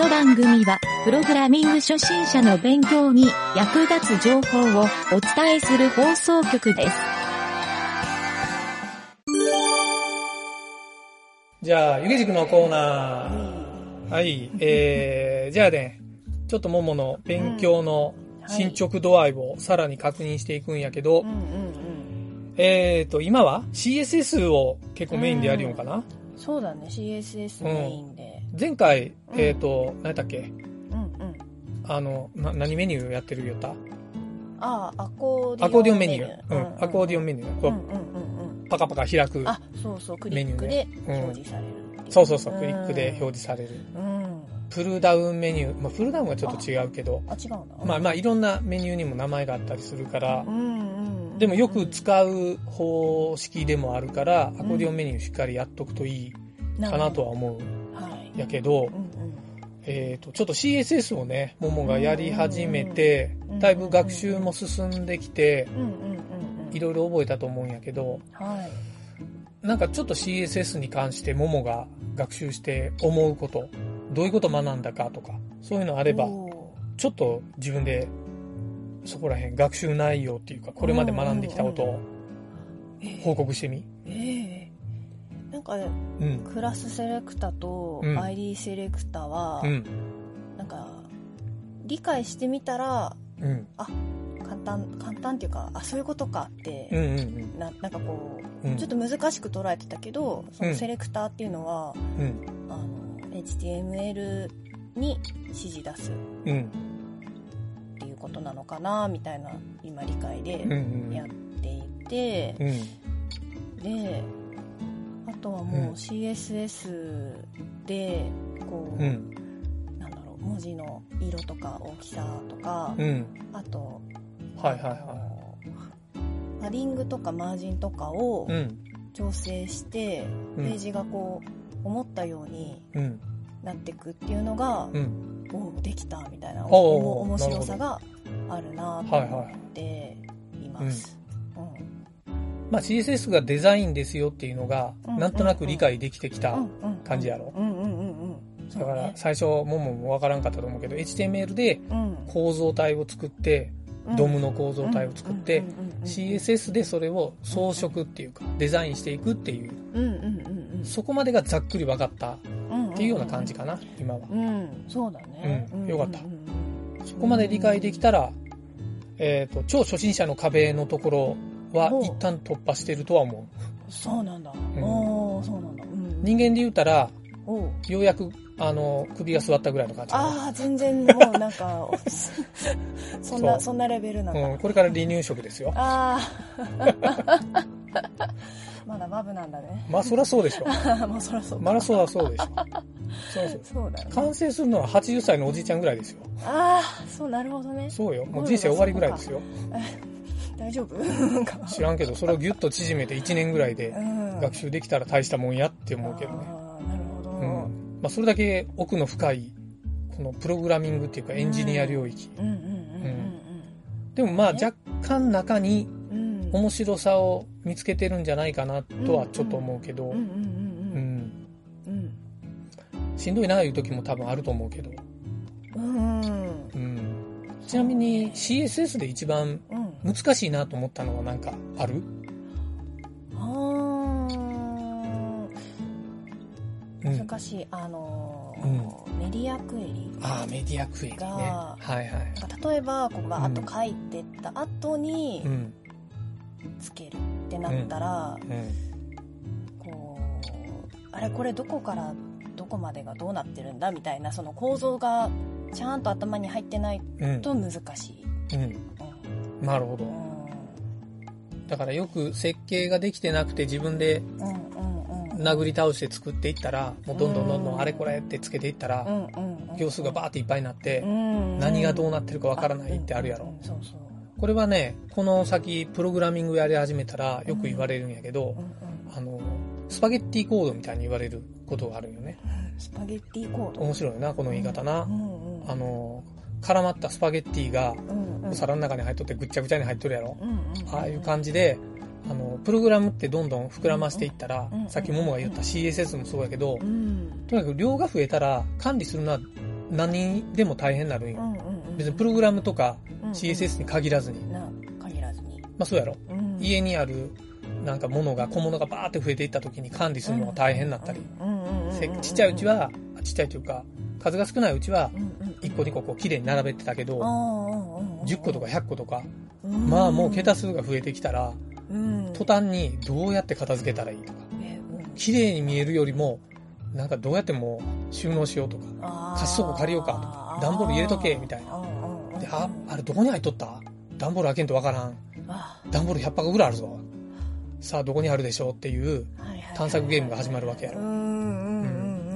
の番組は、プログラミング初心者の勉強に役立つ情報をお伝えする放送局です。じゃあ、ゆげじくのコーナー。はい。えー、じゃあね、ちょっとももの勉強の進捗度合いをさらに確認していくんやけど、うんうんうん。えーと、今は CSS を結構メインでやるのかな、そうだね、CSS メインで。前回、えーと、何やったっけ？うんうん。あの、な、何メニューやってる言った？ああ、アコーディオンアコーディオンメニュー。うん、アコーディオンメメニュー。こううんうんうんうん。パカパカ開く。あ、そうそう、クリックでメニューねうん表示されるそうそうそう、クリックで表示される。うん。プルダウンメニュー。まあ、プルダウンはちょっと違うけど、あ、違うな。まあまあ、いろんなメニューにも名前があったりするからう、んうんうん。でもよく使う方式でもあるから、アコーディオンメニューしっかりやっとくといいかなとは思うはい。やけどう、んうん。えっ、と、ちょっと CSS をね、ももがやり始めてうん、だいぶ学習も進んできて、うんうんうんうん。いろいろ覚えたと思うんやけど、はい。なんかちょっと CSS に関してももが学習して思うこと、どういうこと学んだかとか、そういうのあれば、おちょっと自分でそこら辺学習内容っていうか、これまで学んできたことをー報告してみ。ええなんか、うん。クラスセレクタとうん ID セレクタはう、ん。なんか、理解してみたら、うん。簡単、簡単っていうか、あ、そういうことかって、うんうんななんかこう、うん。ちょっと難しく捉えてたけど、そうんのセレクターっていうのは、うん。あの、HTML に指示出すうん。っていうことなのかな、みたいな、今理解でうん。うん。やっていて、うん。で、あとはうんもう CSS で、こう、うん。なんだろう、文字の色とか大きさとか、うん。あと、はいはいはあのパディングとかマージンとかを。調整して、うんページがこう、思ったようにうん。なっていくっていうのが、うん。おうできたみたいな、面白さがあるなと思っています。うんまあ CSS がデザインですよっていうのが、うんなんとなく理解できてきた。感じやろ。だから最初、もももわからんかったと思うけど、HTML でうん、構造体を作って、ドムの構造体を作って、CSS でそれを装飾っていうか、デザインしていくっていう、そこまでがざっくり分かったうんっていうような感じかな、今は。うん、そうだね。うんよかった。そこまで理解できたら、えっ、と、超初心者の壁のところはお一旦突破してるとは思う。そうなんだ。うんおーそうなんだ。うん人間で言うたら、ようやく、あの、首が座ったぐらいの感じ。ああ、全然もうなんか、そんな、そんなレベルなんだ。うん、これから離乳食ですよ。ああ。まだバブなんだね。まあ、そりゃそうでしょ。まあそらそうか。まあ、そりゃそうでしょ。そうだ。完成するのは80歳のおじいちゃんぐらいですよ。ああ、そう、なるほどね。そうよ。もう人生終わりぐらいですよ。大丈夫？知らんけど、それをギュッと縮めて1年ぐらいでうん。学習できたら大したもんやって思うけどね。ああ、なるほど。うん。まあ、それだけ奥の深い、このプログラミングっていうかエンジニア領域。でもまあ若干中に。面白さを見つけてるんじゃないかなとはちょっと思うけど。しんどいないう時も多分あると思うけど、うん。うん。ちなみに CSS で一番うん。難しいなと思ったのはなんかある？難しい。あのーうメディアクエリ。ああ、メディアクエリね。がはいはい。例えば、こう、バーッと書いてった後にうん。つけるってなったら、うん。こう、あれこれどこからどこまでがどうなってるんだみたいな、その構造がちゃんと頭に入ってないうん。と難しい。うん。うんなるほど。だからよく設計ができてなくて自分で。殴り倒して作っていったら、もうどんどんどんどんあれこれってつけていったら行数がバーっていっぱいになって、うん何がどうなってるかわからないってあるやろ。これはね、この先、プログラミングやり始めたらよく言われるんやけどあの、スパゲッティコードみたいに言われることがあるんよね。スパゲッティコード。面白いよな、この言い方なあの、絡まったスパゲッティがお皿の中に入っとってぐっちゃぐちゃに入っとるやろ？ああいう感じで、あの、プログラムってどんどん膨らましていったらうん、さっきももが言った CSS もそうやけどう、んとにかく量が増えたら管理するのは何でも大変になるんよ。別にプログラムとか CSS に限らずに。な、限らずに。まあそうやろ。うん家にあるなんか物が、小物がバーって増えていった時に管理するのが大変になったり。ちっちゃいうち、は、あちっちゃいというか、数が少ないうちはう、んうん、1個2個こう綺麗に並べてたけど、10 10個とか100個とか、まあもう桁数が増えてきたら、うん、途端にどうやって片付けたらいいとか、綺麗に見えるよりも、なんかどうやってもう収納しようとか、貸し倉庫借りようかとか段ボール入れとけみたいな。で、あ、あれどこに入っとった？段ボール開けんとわからん。あ段ボール100箱ぐらいあるぞ。さあどこにあるでしょうっていう探索ゲームが始まるわけやろ。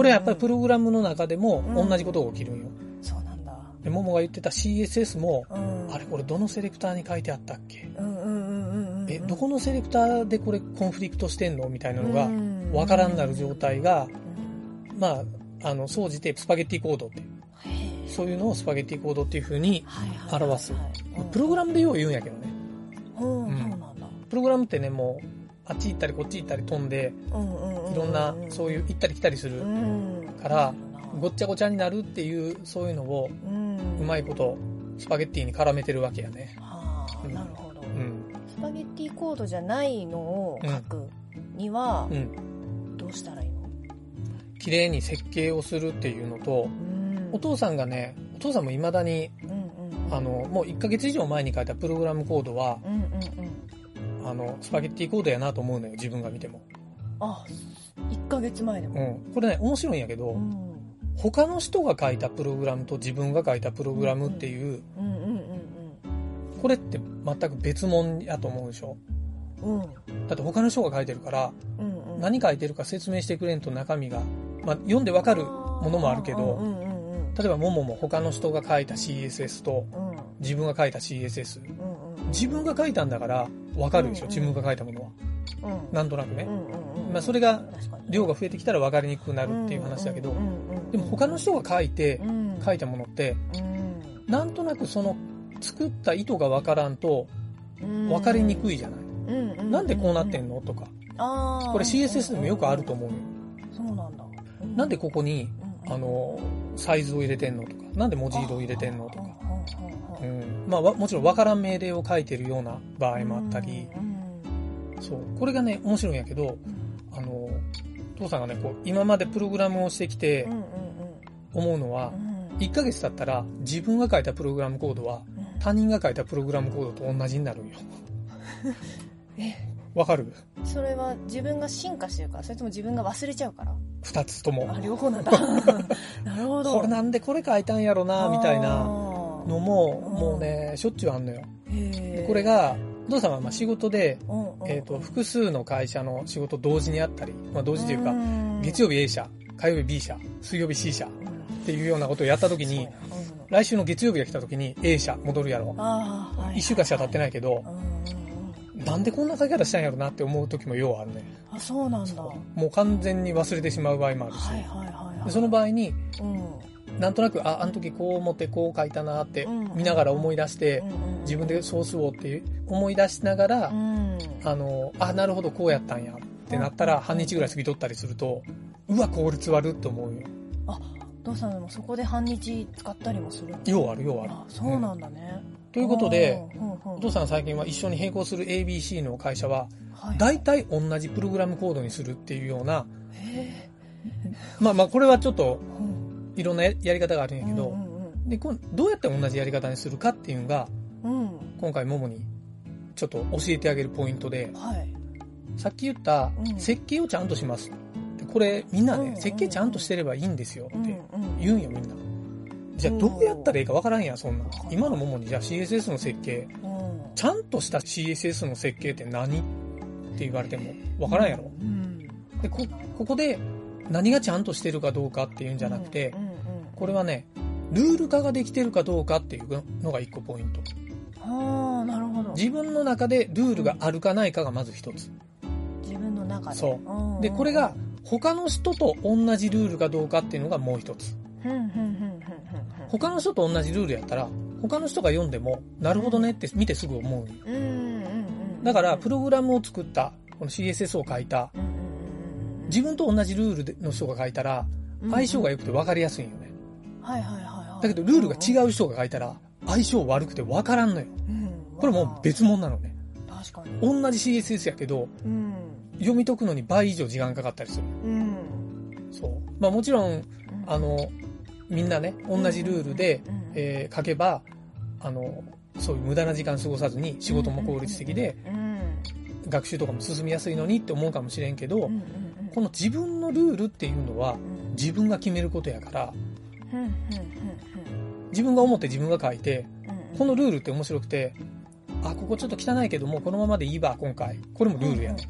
これはやっぱりプログラムの中でも同じことが起きるんよ。そうなんだ。で、ももが言ってた CSS も、うん。あれこれどのセレクターに書いてあったっけ？うんうんうんうんうんえ、どこのセレクターでこれコンフリクトしてんの？みたいなのがうん。わからんなる状態が、うん。まあ、あの、総じてスパゲッティコードっていそういうのをスパゲッティコードっていう風にはいはいはいはい。表す。プログラムでよう言うんやけどね。うんうん。そうなんだ。プログラムってね、もう、あっち行ったりこっち行ったり飛んで、いろんな、そういう行ったり来たりする、からごっちゃごちゃになるっていう、そういうのを、うまいいこと、スパゲッティに絡めてるわけやね。はあうん。なるほど。うん。スパゲッティコードじゃないのを書くにはうん。どうしたらいいの？綺麗に設計をするっていうのと、お父さんがね、お父さんも未だに、あの、もう1ヶ月以上前に書いたプログラムコードは、うんうんうんあの、スパゲッティコードやなと思うのよ、自分が見ても。あ1ヶ月前でうもん。これね、面白いんやけど、うん。他の人が書いたプログラムと自分が書いたプログラムっていう、これって全く別物やと思うでしょ？うん。うん。だって他の人が書いてるから、うんうん。何書いてるか説明してくれんと中身が、まあ、読んでわかるものもあるけど例えばももも他の人が書いた CSS とうん。自分が書いた CSS うんうん。自分が書いたんだからわかるでしょ、うん自分が書いたものは。うん。なんとなくね、うんうんうん。まあ、それが量が増えてきたら分かりにくくなるっていう話だけど、うんうんうん。でも他の人が書いてうん。書いたものってうん。なんとなくその作った意図が分からんとうん。分かりにくいじゃない、うんうんなんでこうなってんの？とか。これ CSS でもよくあると思うよ。そうなんだ。うなんでここにうんあのサイズを入れてんのとかなんで文字色を入れてんのとか、ううんんまあ、わもちろん分からん命令を書いてるような場合もあったり、うん。そう。これがね面白いんやけどあの父さんがねこう今までプログラムをしてきて思うのはうん。うん1ヶ月経ったら自分が書いたプログラムコードはうん。他人が書いたプログラムコードと同じになるんよ。えわかる？それは自分が進化してるからそれとも自分が忘れちゃうから。2つとも。あ両方なんだ。なるほど。これなんでこれ書いたんやろなみたいなののももうねしょっちゅうあんのよ。でへこれがお父さんはまあ仕事で、えー、と複数の会社の仕事同時にあったり、まあ、同時というかん。月曜日 A 社火曜日 B 社水曜日 C 社っていうようなことをやった時に来週の月曜日が来た時に A 社戻るやろ。あーはい1週間しか経ってないけどなんでこんな書き方したんやろなって思う時もようあるね。あそうなんだ。はもう完全に忘れてしまう場合もあるし、いはいはいはい。でその場合にうん。なんとなくああの時こう思ってこう書いたなってうん。見ながら思い出してうんうん自分でソースをって思い出しながらうん。あのあなるほどこうやったんやってなったら半日ぐらい過ぎとったりするとうわ効率悪って思うよ。お父さんでもそこで半日使ったりもする。ようあるようある。あそうなんだねということでお父さん最近は一緒に並行する ABC の会社ははい。大体同じプログラムコードにするっていうようなへ まあまあこれはちょっといろんなややり方があるんやけど、うんでどうやって同じやり方にするかっていうのが今回ももにちょっと教えてあげるポイントではい。さっき言ったうん。設計をちゃんとします。でこれみんなね、うん設計ちゃんとしてればいいんですよって言うんよみんなじゃあどうやったらいいかわからんやそんな。今のももにじゃあ CSS の設計。うん。ちゃんとした CSS の設計って何？って言われてもわからんやろ。うん。でこここで何がちゃんとしてるかどうかっていうんじゃなくてうんうんこれはねルール化ができてるかどうかっていうのが一個ポイント。ああなるほど。自分の中でルールがあるかないかがまず一つ。自分の中で。そう。うん。うんでこれが他の人と同じルールかどうかっていうのがもう一つ。ふんふんふんふんふん他の人と同じルールやったら他の人が読んでもなるほどねって見てすぐ思うんだからプログラムを作ったこの CSS を書いた自分と同じルールの人が書いたら相性が良くて分かりやすいんよねはいはいはいはい。だけどルールが違う人が書いたら相性悪くて分からんのよ。うん。これもう別物なのね。確かに。同じ CSS やけど、うん。読み解くのに倍以上時間かかったりする。うん。そう。まあもちろん、あの、みんなね、同じルールで、うん、えー書けば、あの、そういう無駄な時間過ごさずに仕事も効率的で、うん。学習とかも進みやすいのにって思うかもしれんけど。この自分のルールっていうのはうん。自分が決めることやから。自分が思って自分が書いて、うん。このルールって面白くて、あ、ここちょっと汚いけども、このままでいいわ、今回。これもルールやね。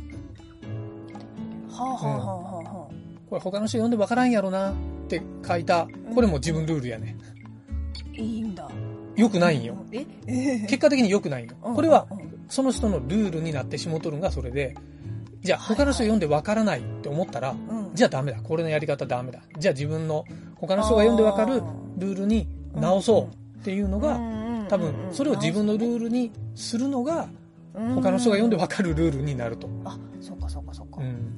はあはあはあはあはこれ他の人読んでわからんやろなって書いた、これも自分ルールやね。あ。いいんだ。良くないんよ。え？え結果的に良くないんよ。これは、その人のルールになってしもとるんがそれで、じゃあ他の人読んでわからないって思ったら、うん、じゃあダメだ。これのやり方ダメだ。じゃあ自分の他の人が読んでわかるルールに直そうっていうのが、多分それを自分のルールにするのが、他の人が読んでわかるルールになると。あ、そっかそっかそっか。うん。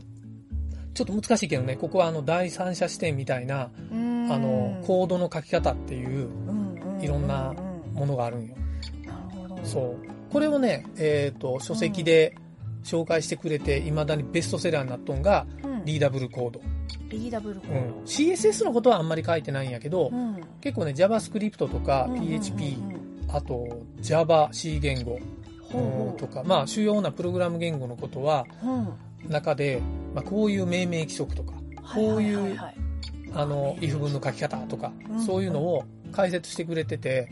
ちょっと難しいけどね、ここはあの第三者視点みたいな、あの、コードの書き方っていういろんなものがあるんよ。なるほど。そう。これをね、えっ、と、書籍で紹介してくれて、未だにベストセラーになっとんが、リーダブルコード。リーダブルコーうん。CSS のことはあんまり書いてないんやけど、ド。うん。結構ね、JavaScript とか PHP、あと Java、C 言語うんとか、まあ主要なプログラム言語のことは、中で、まあ、こういう命名規則とか、こういう、あの、if 文の書き方とか、そういうのを解説してくれてて、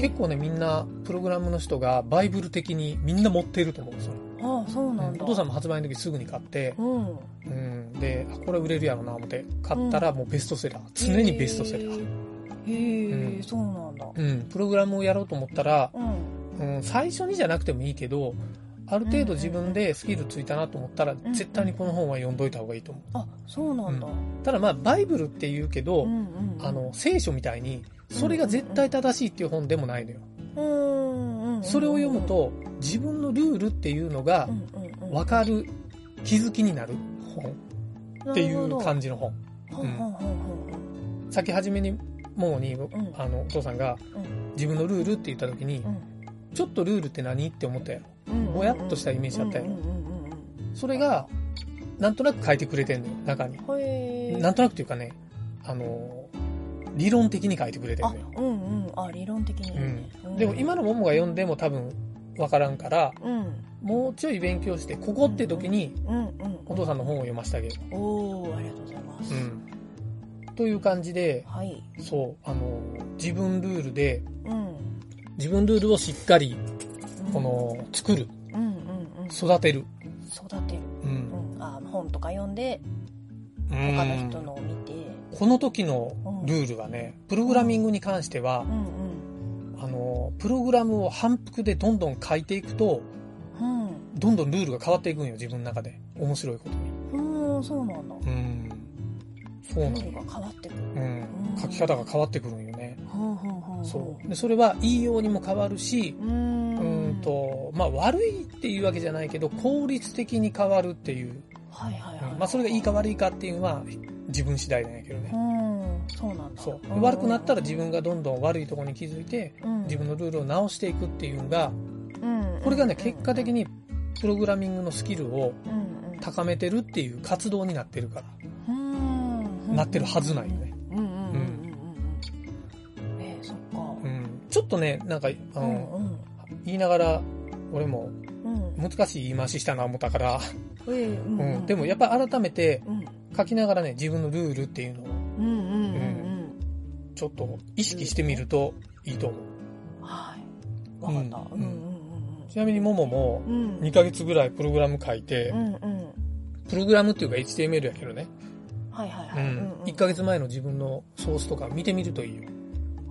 結構ね、みんな、プログラムの人がバイブル的にみんな持ってると思う、それ。ああ、そうなんだ。お父さんも発売の時すぐに買って、うん。うん、で、これ売れるやろな、思って、買ったらもうベストセラー。常にベストセラー。へえ、そうなんだ。うん、プログラムをやろうと思ったら、うん。うん、最初にじゃなくてもいいけど、ある程度自分でスキルついたなと思ったら、絶対にこの本は読んどいた方がいいと思う。あ、そうなんだ。ただまあ、バイブルって言うけど、うんうんあの、聖書みたいに、それが絶対正しいっていう本でもないのよ。うんうん。それを読むと、自分のルールっていうのが分かる、気づきになる本っていう感じの本。さっき初めに、ももに、あの、お父さんが、自分のルールって言った時に、ちょっとルールって何って思ったやろ。ぼやっとしたイメージだったやろ。それが、なんとなく書いてくれてんのよ、中に。なんとなくっていうかね、あの、理論的に書いてくれてんのよ。うんうん。あ、理論的に、ねうん。でも今のももが読んでも多分わからんから、うん、もうちょい勉強して、ここって時に、お父さんの本を読ませてあげる。おー、ありがとうございます。うん。という感じで、はい。そう、あの、自分ルールで、うん。自分ルールをしっかり、この、作る。うんうんうん。育てる。育てる。うん。うん、あ本とか読んで、他の人のを見て。この時のルールはね、プログラミングに関しては、うんうん、あの、プログラムを反復でどんどん書いていくと、うん、どんどんルールが変わっていくんよ、自分の中で。面白いことに。うん、そうなんだ。うん。そうなの。ルールが変わってくる。うん。書き方が変わってくるんよね。うんそう。で、それは、いいようにも変わるし、うんうんと、まあ、悪いっていうわけじゃないけど、効率的に変わるっていう。はいはいはい、うん。まあ、それがいいか悪いかっていうのは、自分次第なんやけどね。うん、そうなんだ。そう。悪くなったら自分がどんどん悪いところに気づいて、うん、自分のルールを直していくっていうのが、うん、これがね、結果的にプログラミングのスキルを高めてるっていう活動になってるから。うん、なってるはずなんよね。うんうんうんうんうん。えー、そっか。うん。ちょっとね、なんか、あの、うんうん、言いながら、俺も、難しい言い回ししたな思ったから、うん、うん、でもやっぱ改めて書きながらね、自分のルールっていうのを、うんうんうんうん、ちょっと意識してみるといいと思う。はい。わかった。うんうんうんちなみにももも、2ヶ月ぐらいプログラム書いて、うんうん、プログラムっていうか HTML やけどね。はいはいはい。うん。1ヶ月前の自分のソースとか見てみるといいよ。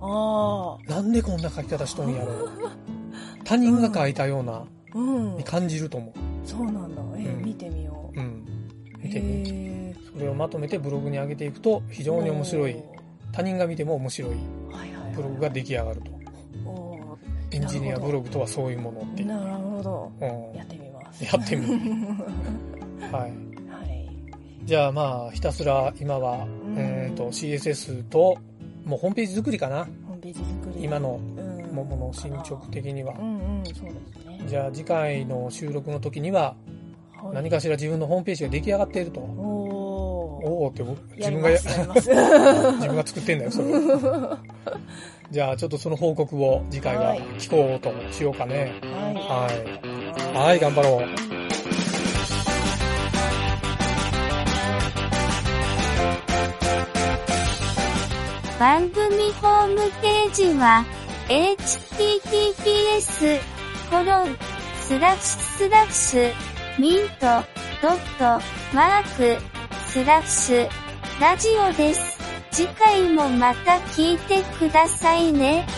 ああ。なんでこんな書き方しとんやろ。他人が書いたような、に感じると思う。そうなんだ。えー、見てみよう。うん。見てみよう。それをまとめてブログに上げていくと、非常に面白い、他人が見ても面白いブログが出来上がると。エンジニアブログとはそういうものっていう。なるほど。うん、やってみます。やってみる。はい。はい。じゃあまあ、ひたすら今は、うん、と CSS ともうホームページ作りかな。ホームページ作り。今のうん桃の進捗的にはう。んうん、そうですね。じゃあ次回の収録の時にははい何かしら自分のホームページが出来上がっていると。おー。おおって僕自分が。自分が作ってんだよ、それ。じゃあちょっとその報告を次回は聞こうとしようかね。ははい。はい、頑張ろう。い。番組ホームページは、https, コロン、スラッシュスラッシュ、ミント、ドット、マーク、スラッシュ、ラジオです。次回もまた聞いてくださいね。